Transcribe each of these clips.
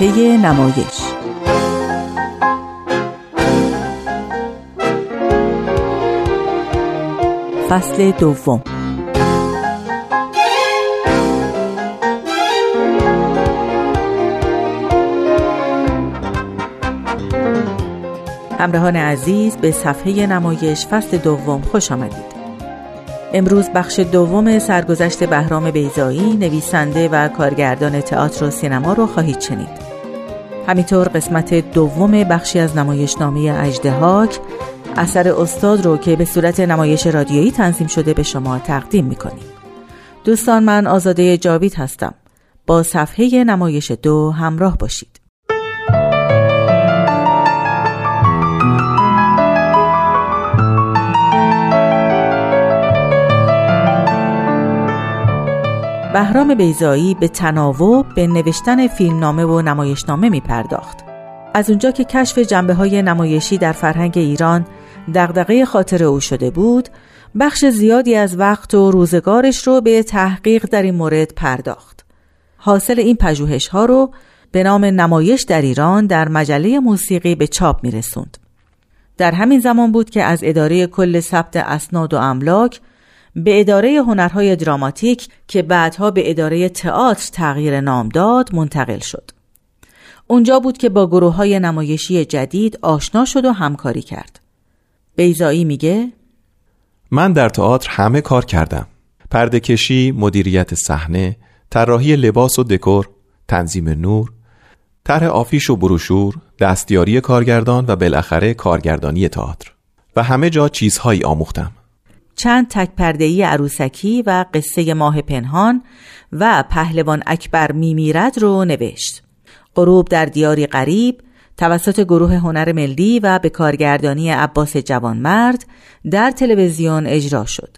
صفحه نمایش. فصل دوم. همراهان عزیز به صفحه نمایش فصل دوم خوش آمدید. امروز بخش دوم سرگذشت بهرام بیزایی نویسنده و کارگردان تئاتر و سینما رو خواهید شنید. همینطور قسمت دوم بخشی از نمایشنامه اجدهاک اثر استاد رو که به صورت نمایش رادیویی تنظیم شده به شما تقدیم می‌کنیم. دوستان من آزاده جاوید هستم. با صفحه نمایش دو همراه باشید. بهرام بیزایی به تناوب به نوشتن فیلمنامه و نمایشنامه می پرداخت. از اونجا که کشف جنبه های نمایشی در فرهنگ ایران دغدغه خاطر او شده بود، بخش زیادی از وقت و روزگارش رو به تحقیق در این مورد پرداخت. حاصل این پژوهش ها رو به نام نمایش در ایران در مجله موسیقی به چاپ می رسوند. در همین زمان بود که از اداره کل ثبت اسناد و املاک به اداره هنرهای دراماتیک که بعدها به اداره تئاتر تغییر نام داد منتقل شد. اونجا بود که با گروه های نمایشی جدید آشنا شد و همکاری کرد. بیزایی میگه من در تئاتر همه کار کردم. پرده کشی، مدیریت صحنه، طراحی لباس و دکور، تنظیم نور، طرح آفیش و بروشور، دستیاری کارگردان و بالاخره کارگردانی تئاتر و همه جا چیزهایی آموختم. چند تک پردهی عروسکی و قصه ماه پنهان و پهلوان اکبر میمیرد رو نوشت. غروب در دیاری غریب توسط گروه هنر ملی و به کارگردانی عباس جوانمرد در تلویزیون اجرا شد.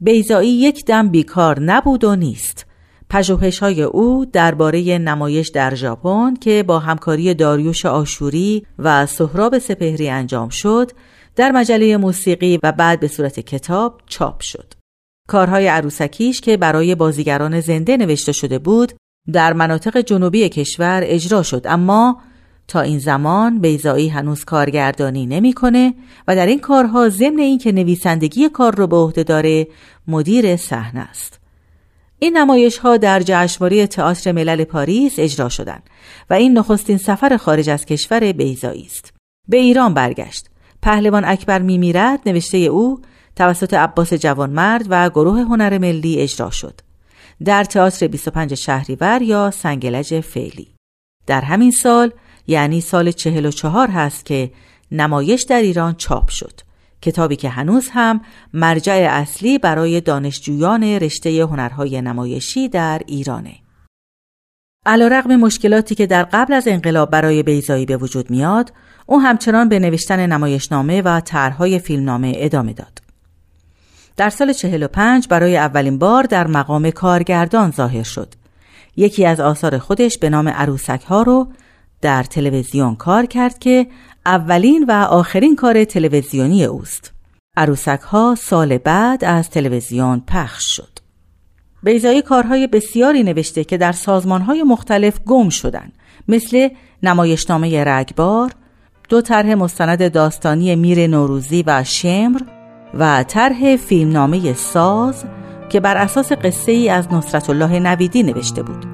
بیزایی یک دم بیکار نبود و نیست. پژوهش های او درباره نمایش در ژاپن که با همکاری داریوش آشوری و سهراب سپهری انجام شد در مجله موسیقی و بعد به صورت کتاب چاپ شد. کارهای عروسکیش که برای بازیگران زنده نوشته شده بود در مناطق جنوبی کشور اجرا شد اما تا این زمان بیزایی هنوز کارگردانی نمی‌کنه و در این کارها ضمن اینکه نویسندگی کار رو به عهده داره مدیر صحنه است. این نمایش ها در جشنواره تئاتر ملل پاریس اجرا شدند و این نخستین سفر خارج از کشور بیزایی است. به ایران برگشت پهلوان اکبر میمیرد نوشته او توسط عباس جوانمرد و گروه هنر ملی اجرا شد. در تئاتر 25 شهریور یا سنگلج فعلی. در همین سال یعنی سال 44 هست که نمایش در ایران چاپ شد. کتابی که هنوز هم مرجع اصلی برای دانشجویان رشته هنرهای نمایشی در ایرانه. علیرغم مشکلاتی که در قبل از انقلاب برای بیزایی به وجود میاد او همچنان به نوشتن نمایشنامه و طرحهای فیلمنامه ادامه داد. در سال 45 برای اولین بار در مقام کارگردان ظاهر شد. یکی از آثار خودش به نام عروسک ها رو در تلویزیون کار کرد که اولین و آخرین کار تلویزیونی اوست. عروسک ها سال بعد از تلویزیون پخش شد. بیزایی کارهای بسیاری نوشته که در سازمانهای مختلف گم شدند مثل نمایشنامه رگبار، دو طرح مستند داستانی میر نوروزی و شمر و طرح فیلمنامه ساز که بر اساس قصه ای از نصرت الله نویدی نوشته بود.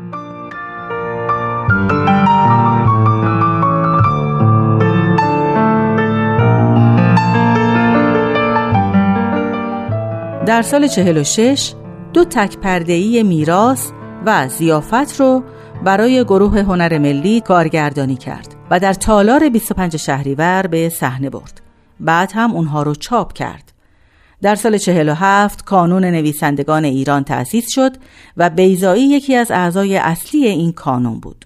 در سال 46 دو تک پرده‌ای میراث و زیافت رو برای گروه هنر ملی کارگردانی کرد. و در تالار 25 شهریور به صحنه برد. بعد هم اونها رو چاپ کرد. در سال 47 کانون نویسندگان ایران تأسیس شد و بیزایی یکی از اعضای اصلی این کانون بود.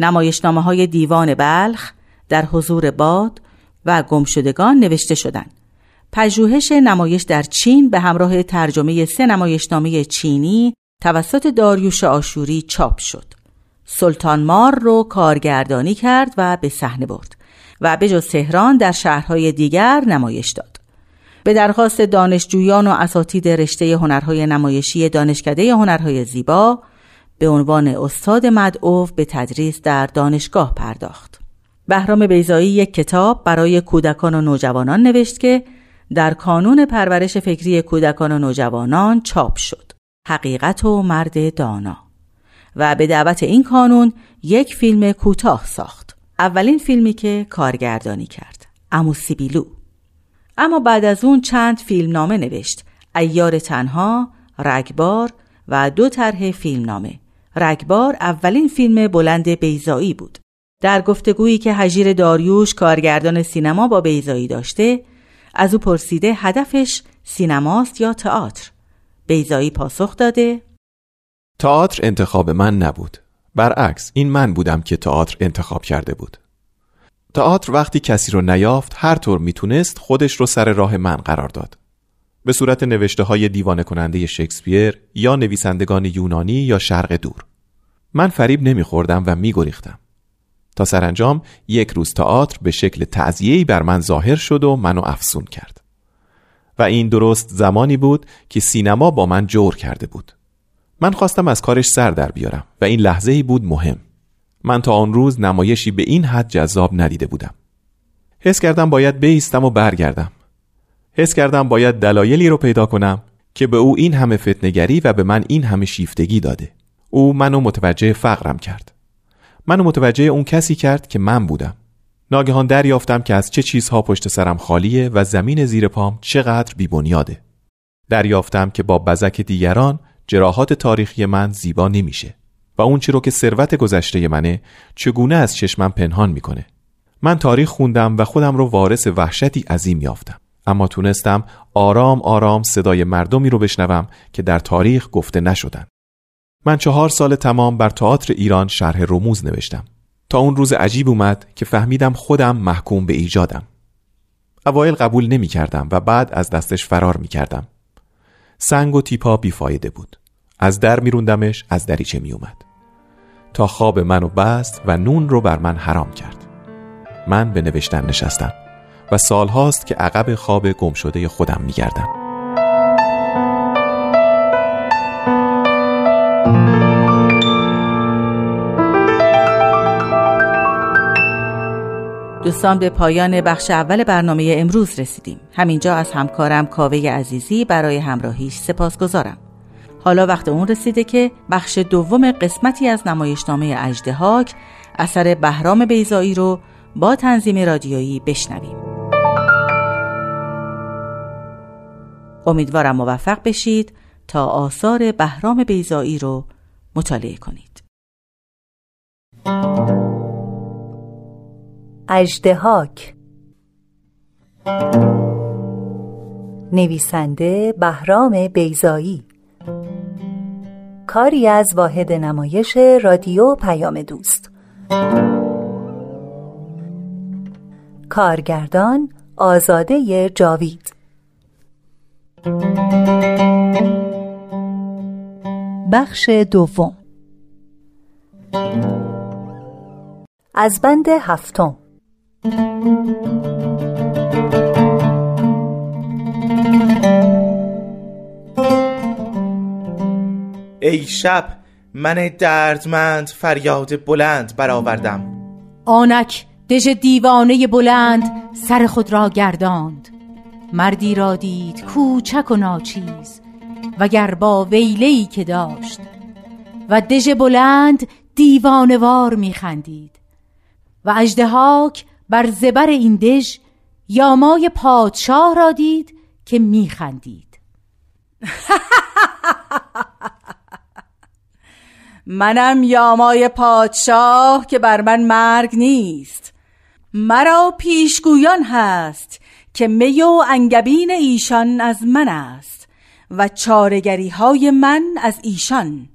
نمایشنامه های دیوان بلخ در حضور باد و گمشدگان نوشته شدند. پژوهش نمایش در چین به همراه ترجمه سه نمایشنامه چینی توسط داریوش آشوری چاپ شد. سلطان مار رو کارگردانی کرد و به صحنه برد و به جز تهران در شهرهای دیگر نمایش داد. به درخواست دانشجویان و اساتید رشته هنرهای نمایشی دانشکده هنرهای زیبا به عنوان استاد مدعو به تدریس در دانشگاه پرداخت. بهرام بیزایی یک کتاب برای کودکان و نوجوانان نوشت که در کانون پرورش فکری کودکان و نوجوانان چاپ شد. حقیقت و مرد دانا و به دعوت این کانون یک فیلم کوتاه ساخت. اولین فیلمی که کارگردانی کرد. امو سیبیلو. اما بعد از اون چند فیلم نامه نوشت. ایار تنها، رگبار و دو طرح فیلم نامه. رگبار اولین فیلم بلند بیزایی بود. در گفتگویی که هجیر داریوش کارگردان سینما با بیزایی داشته از او پرسیده هدفش سینماست یا تئاتر؟ بیزایی پاسخ داده. تئاتر انتخاب من نبود. برعکس این من بودم که تئاتر انتخاب کرده بود. تئاتر وقتی کسی رو نیافت هر طور می‌تونست خودش رو سر راه من قرار داد. به صورت نوشته های دیوانه کننده شکسپیر یا نویسندگان یونانی یا شرق دور. من فریب نمیخوردم و میگریختم. تا سرانجام یک روز تئاتر به شکل تعذیه‌ای بر من ظاهر شد و منو افسون کرد. و این درست زمانی بود که سینما با من جور کرده بود. من خواستم از کارش سر در بیارم و این لحظه ای بود مهم. من تا آن روز نمایشی به این حد جذاب ندیده بودم. حس کردم باید بیستم و برگردم. حس کردم باید دلایلی رو پیدا کنم که به او این همه فتنگری و به من این همه شیفتگی داده. او منو متوجه فقرم کرد. منو متوجه اون کسی کرد که من بودم. ناگهان دریافتم که از چه چیزها پشت سرم خالیه و زمین زیر پام چقدر بیبنیاده دریافتم که با بزک دیگران جراحات تاریخی من زیبا نمیشه و اون چی رو که ثروت گذشته منه چگونه از چشمم پنهان می‌کنه. من تاریخ خوندم و خودم رو وارث وحشتی عظیم یافتم. اما تونستم آرام آرام صدای مردمی رو بشنوم که در تاریخ گفته نشدن. من چهار سال تمام بر تئاتر ایران شرح رموز نوشتم. تا اون روز عجیب اومد که فهمیدم خودم محکوم به ایجادم. اوایل قبول نمی کردم و بعد از دستش فرار می کردم سنگ و تیپا بیفایده بود. از در میروندمش از دریچه می اومد تا خواب منو بست و نون رو بر من حرام کرد. من به نوشتن نشستم و سالهاست که عقب خواب گم شده خودم می گردم. دوستان به پایان بخش اول برنامه امروز رسیدیم. همینجا از همکارم کاوه عزیزی برای همراهیش سپاس گذارم حالا وقت اون رسیده که بخش دوم قسمتی از نمایشنامه اجدهاک اثر بهرام بیزایی رو با تنظیم رادیویی بشنویم. امیدوارم موفق بشید تا آثار بهرام بیزایی رو مطالعه کنید. اجدهاک نویسنده بهرام بیزایی کاری از واحد نمایش رادیو پیام دوست. کارگردان آزاده جاوید. بخش دوم. از بند هفتم. ای شب من دردمند فریاد بلند برآوردم. آنک دژ دیوانه بلند سر خود را گرداند. مردی را دید کوچک و ناچیز وگر با ویلهی که داشت. و دژ بلند دیوانوار میخندید. و اجدهاک بر زبر این دژ یامای پادشاه را دید که میخندید. منم یامای پادشاه که بر من مرگ نیست. مرا پیشگویان هست که می و انگبین ایشان از من است و چارگری های من از ایشان.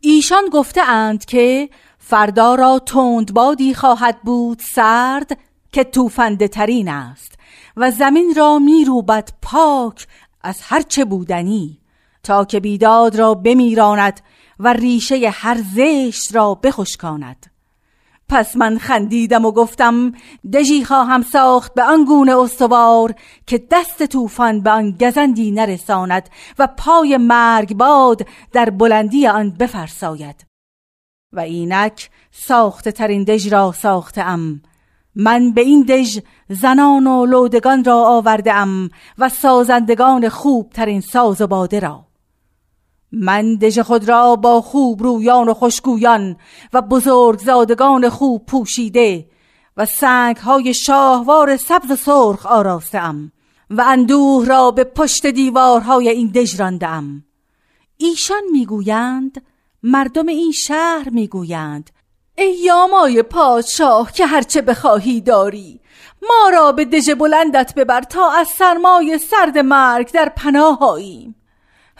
ایشان گفته اند که فردا را تندبادی خواهد بود سرد که توفنده ترین است و زمین را میروبد پاک از هرچه بودنی تا که بیداد را بمیراند و ریشه هر زشت را بخشکاند. پس من خندیدم و گفتم دژی خواهم ساخت به آن گونه استوار که دست طوفان به آن گزندی نرساند و پای مرگ باد در بلندی آن بفرساید. و اینک ساخته ترین دژ را ساخته ام من به این دژ زنان و لودگان را آورده ام و سازندگان خوب ترین ساز و باده را. من دژ خود را با خوب رویان و خوشگویان و بزرگزادگان خوب پوشیده و سنگ های شاهوار سبز و سرخ آراستم و اندوه را به پشت دیوارهای این دژ راندم ایشان می‌گویند مردم این شهر می‌گویند ای یامای پادشاه که هرچه بخواهی داری ما را به دژ بلندت ببر تا از سرمای سرد مرگ در پناه آییم.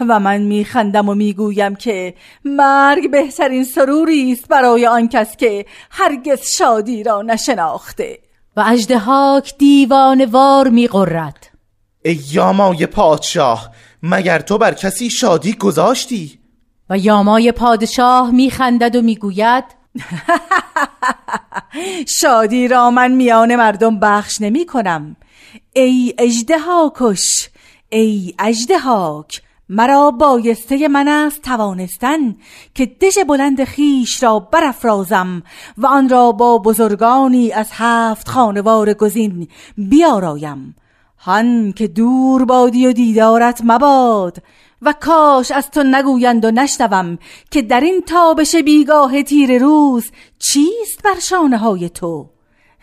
و من میخندم و می‌گویم که مرگ بهترین سروری است برای آن کس که هرگز شادی را نشناخته. و اجدهاک دیوان وار میقرد ای یامای پادشاه مگر تو بر کسی شادی گذاشتی؟ و یامای پادشاه میخندد و می‌گوید شادی را من میان مردم بخش نمی کنم ای اجدهاکش ای اجدهاک مرا بایسته من است توانستن که دژ بلند خیش را برافرازم و آن را با بزرگانی از هفت خانوار گزین بیارایم. هن که دور بادی و دیدارت مباد و کاش از تو نگویند و نشنوم که در این تابش بیگاه تیر روز چیست بر شانه های تو؟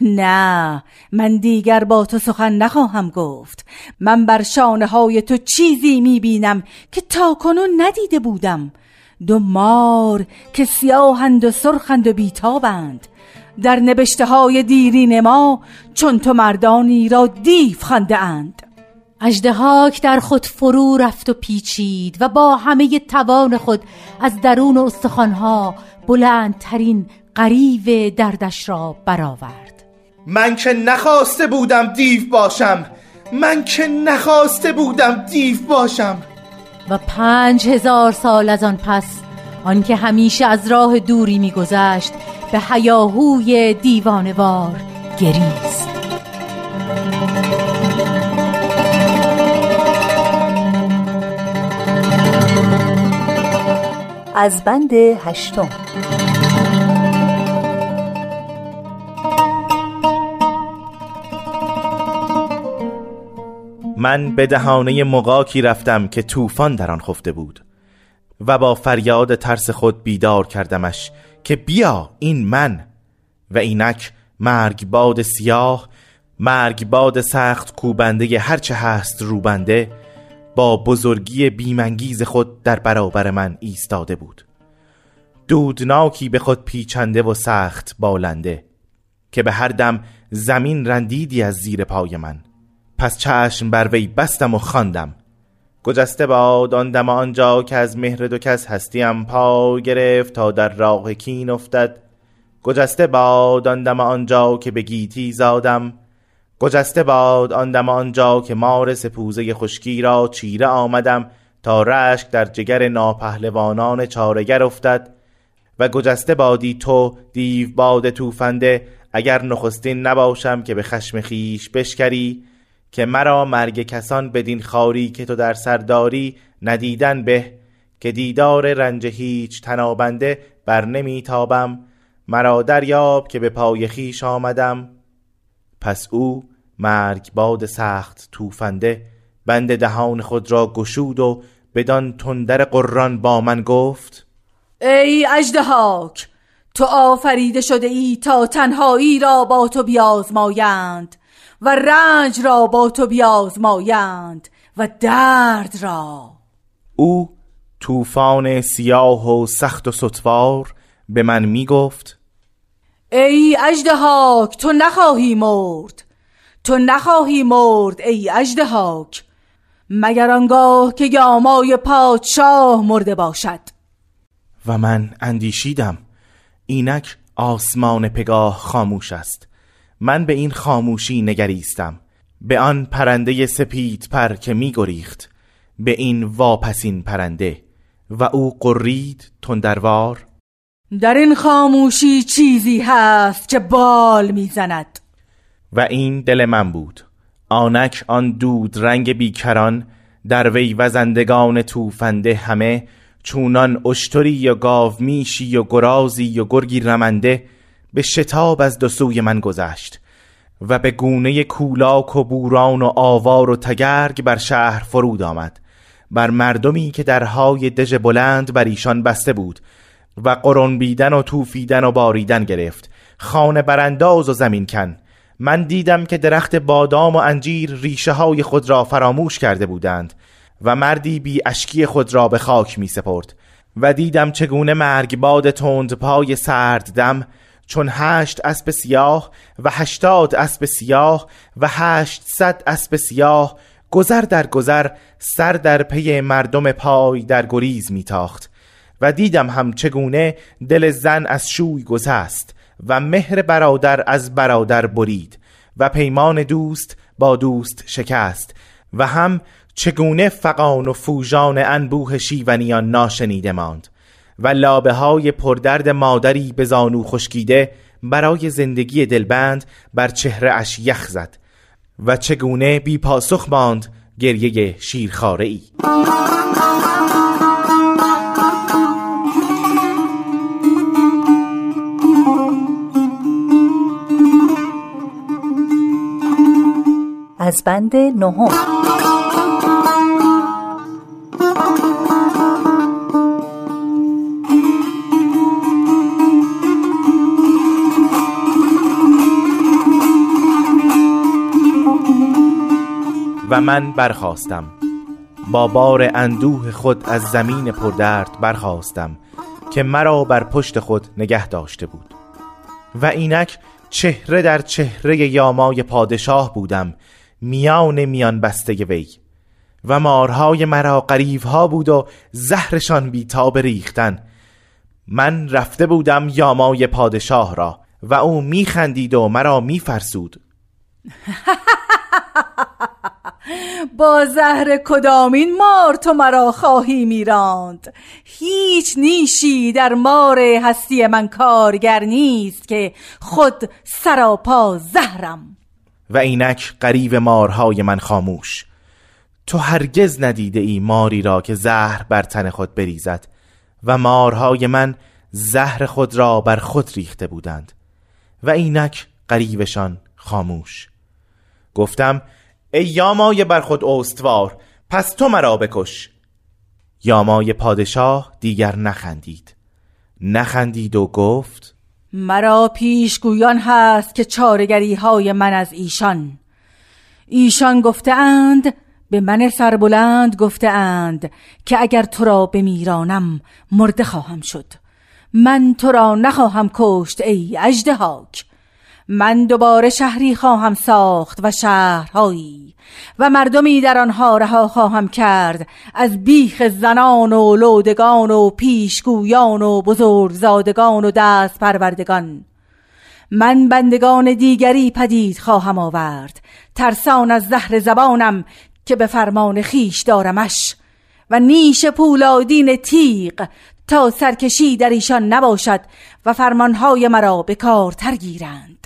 نه من دیگر با تو سخن نخواهم گفت. من بر شانه های تو چیزی می‌بینم که تا کنون ندیده بودم. دو مار که سیاهند و سرخند و بیتابند. در نبشته های دیرین ما چون تو مردانی را دیف خنده اند. اجدهاک در خود فرو رفت و پیچید و با همه توان خود از درون استخوانها بلندترین قریب دردش را برآورد. من که نخواسته بودم دیو باشم. من که نخواسته بودم دیو باشم. و پنج هزار سال از آن پس آنکه همیشه از راه دوری میگذشت به هیاهوی دیوانوار گریست. از بند هشتم. من به دهانه مقاکی رفتم که طوفان در آن خفته بود و با فریاد ترس خود بیدار کردمش که بیا این من و اینک مرگ باد سیاه مرگ باد سخت کوبنده هرچه هست روبنده با بزرگی بیمنگیز خود در برابر من ایستاده بود. دودناکی به خود پیچنده و سخت بالنده که به هر دم زمین رندیدی از زیر پای من. پس چشم بر وی بستم و خواندم. گجسته باد آن دم آنجا که از مهر دو کس هستیم پا گرفت تا در راه کین افتد. گجسته باد آن دم آنجا که به گیتی زادم. گجسته باد آن دم آنجا که مار سپوزه خشکی را چیره آمدم تا رشک در جگر ناپهلوانان چارگر افتد. و گجسته بادی تو دیو باد توفنده اگر نخستین نباشم که به خشم خیش بشکری که مرا مرگ کسان بدین خاری که تو در سر داری ندیدن به که دیدار رنج هیچ تنابنده بر نمی تابم. مرا دریاب که به پای خیش آمدم. پس او مرگ باد سخت توفنده بند دهان خود را گشود و بدان تندر قران با من گفت ای اجدهاک تو آفریده شده ای تا تنهایی را با تو بیازمایند و رنج را با تو بیازمایند و درد را. او طوفان سیاه و سخت و ستوار به من می گفت ای اجدهاک تو نخواهی مرد. تو نخواهی مرد ای اجدهاک مگر آنگاه که یامای پادشاه مرده باشد؟ و من اندیشیدم. اینک آسمان پگاه خاموش است. من به این خاموشی نگریستم. به آن پرنده سپید پر که می گریخت. به این واپسین پرنده. و او قرید تندروار در این خاموشی چیزی هست که بال می‌زند و این دل من بود. آنک آن دود رنگ بیکران در وی وزندگان توفنده همه چونان اشتری یا گاو میشی یا گرازی یا گرگی رمنده به شتاب از دو سوی من گذشت و به گونه کولاک و بوران و آوار و تگرگ بر شهر فرود آمد. بر مردمی که درهای دژ بلند بر ایشان بسته بود و قرنبیدن و توفیدن و باریدن گرفت. خانه برانداز و زمین کن. من دیدم که درخت بادام و انجیر ریشه های خود را فراموش کرده بودند و مردی بی اشکی خود را به خاک می سپرد و دیدم چگونه مرگ باد تند پای سرد دم چون هشت اسب سیاه و هشتاد اسب سیاه و هشتصد اسب سیاه گذر در گذر سر در پی مردم پای در گریز میتاخت و دیدم هم چگونه دل زن از شوی گذست و مهر برادر از برادر برید و پیمان دوست با دوست شکست و هم چگونه فقان و فوجان انبوه شیونیان ناشنیده ماند و لابه های پردرد مادری به زانو خشکیده برای زندگی دلبند بر چهره اش یخ زد و چگونه بی پاسخ ماند گریه شیرخاره ای از بند نهم. و من برخواستم با بار اندوه خود از زمین پردرد برخواستم که مرا بر پشت خود نگه داشته بود. و اینک چهره در چهره یامای پادشاه بودم میان میان بسته وی. و مارهای مرا قریفها بود و زهرشان بیتاب ریختن. من رفته بودم یامای پادشاه را و او میخندید و مرا میفرسود. با زهر کدامین مار تو مرا خواهی میراند. هیچ نیشی در مار هستی من کارگر نیست که خود سراپا زهرم. و اینک قریب مارهای من خاموش. تو هرگز ندیده ای ماری را که زهر بر تن خود بریزد و مارهای من زهر خود را بر خود ریخته بودند و اینک قریبشان خاموش. گفتم ای یامای بر خود استوار پس تو مرا بکش. یامای پادشاه دیگر نخندید. نخندید و گفت مرا پیشگویان هست که چارگری های من از ایشان. ایشان گفته اند به من سربلند گفته اند که اگر تو را بمیرانم مرده خواهم شد. من تو را نخواهم کشت ای اجدهاک من دوباره شهری خواهم ساخت و شهرهایی و مردمی در آنها رها خواهم کرد از بیخ زنان و لودگان و پیشگویان و بزرگزادگان و دست پروردگان من بندگان دیگری پدید خواهم آورد. ترسان از زهر زبانم که به فرمان خیش دارمش و نیش پولادین تیغ تا سرکشی در ایشان نباشد و فرمانهای مرا به کار ترگیرند.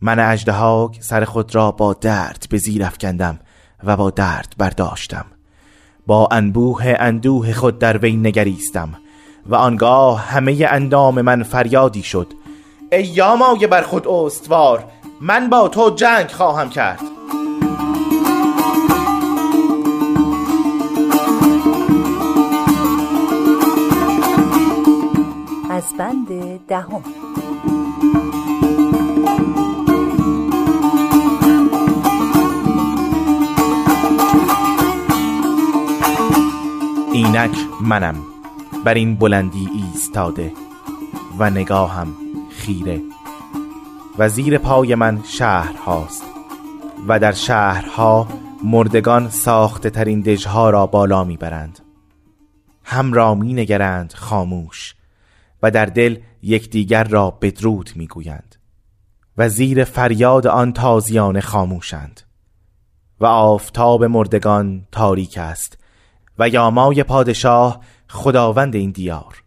من اجدهاک سر خود را با درد به زیر افکندم و با درد برداشتم. با انبوه اندوه خود در وی نگریستم و آنگاه همه اندام من فریادی شد. ای یامای بر خود استوار من با تو جنگ خواهم کرد. از بند دهم. اینک منم بر این بلندی ایستاده و نگاهم خیره. و زیر پای من شهر هاست و در شهرها مردگان ساخته ترین دژها را بالا می‌برند. هم را می نگرند خاموش و در دل یکدیگر را بدرود می‌گویند. و زیر فریاد آن تازیان خاموشند و آفتاب مردگان تاریک است و یامای پادشاه خداوند این دیار.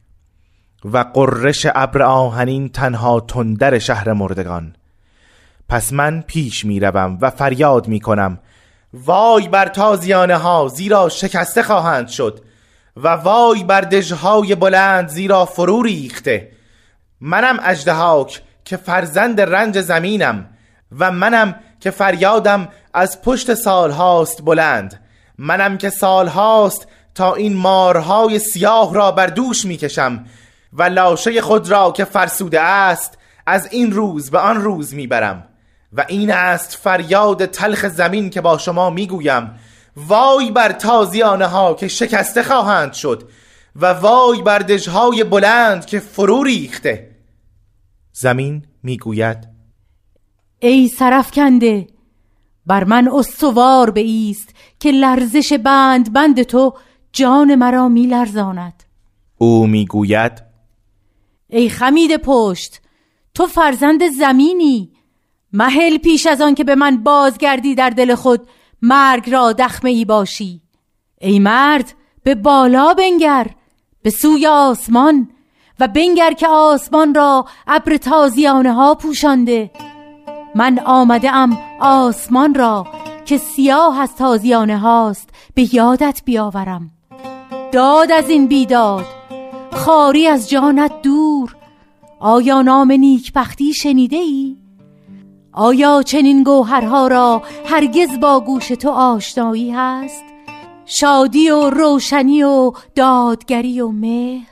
و قررش ابر آهنین تنها تندر شهر مردگان. پس من پیش می روم و فریاد می کنم وای بر تازیانه ها زیرا شکسته خواهند شد و وای بر دژهای بلند زیرا فرو ریخته. منم اجدهاک که فرزند رنج زمینم و منم که فریادم از پشت سالهاست بلند. منم که سالهاست تا این مارهای سیاه را بر دوش می‌کشم و لاشه خود را که فرسوده است از این روز به آن روز می‌برم و این است فریاد تلخ زمین که با شما می‌گویم وای بر تازیانه ها که شکسته خواهند شد و وای بر دژهای بلند که فرو ریخته. زمین می‌گوید ای سرفکنده بر من استوار به ایست که لرزش بند بند تو جان مرا میلرزاند. او می‌گوید ای خمید پشت تو فرزند زمینی. محل پیش از آن که به من بازگردی در دل خود مرگ را دخمه ای باشی. ای مرد به بالا بنگر به سوی آسمان و بنگر که آسمان را ابر تازیانه ها پوشانده. من آمده ام آسمان را که سیاه از تازیانه هاست به یادت بیاورم داد از این بیداد خاری از جانت دور آیا نام نیکبختی شنیده ای؟ آیا چنین گوهرها را هرگز با گوش تو آشنایی هست؟ شادی و روشنی و دادگری و مهر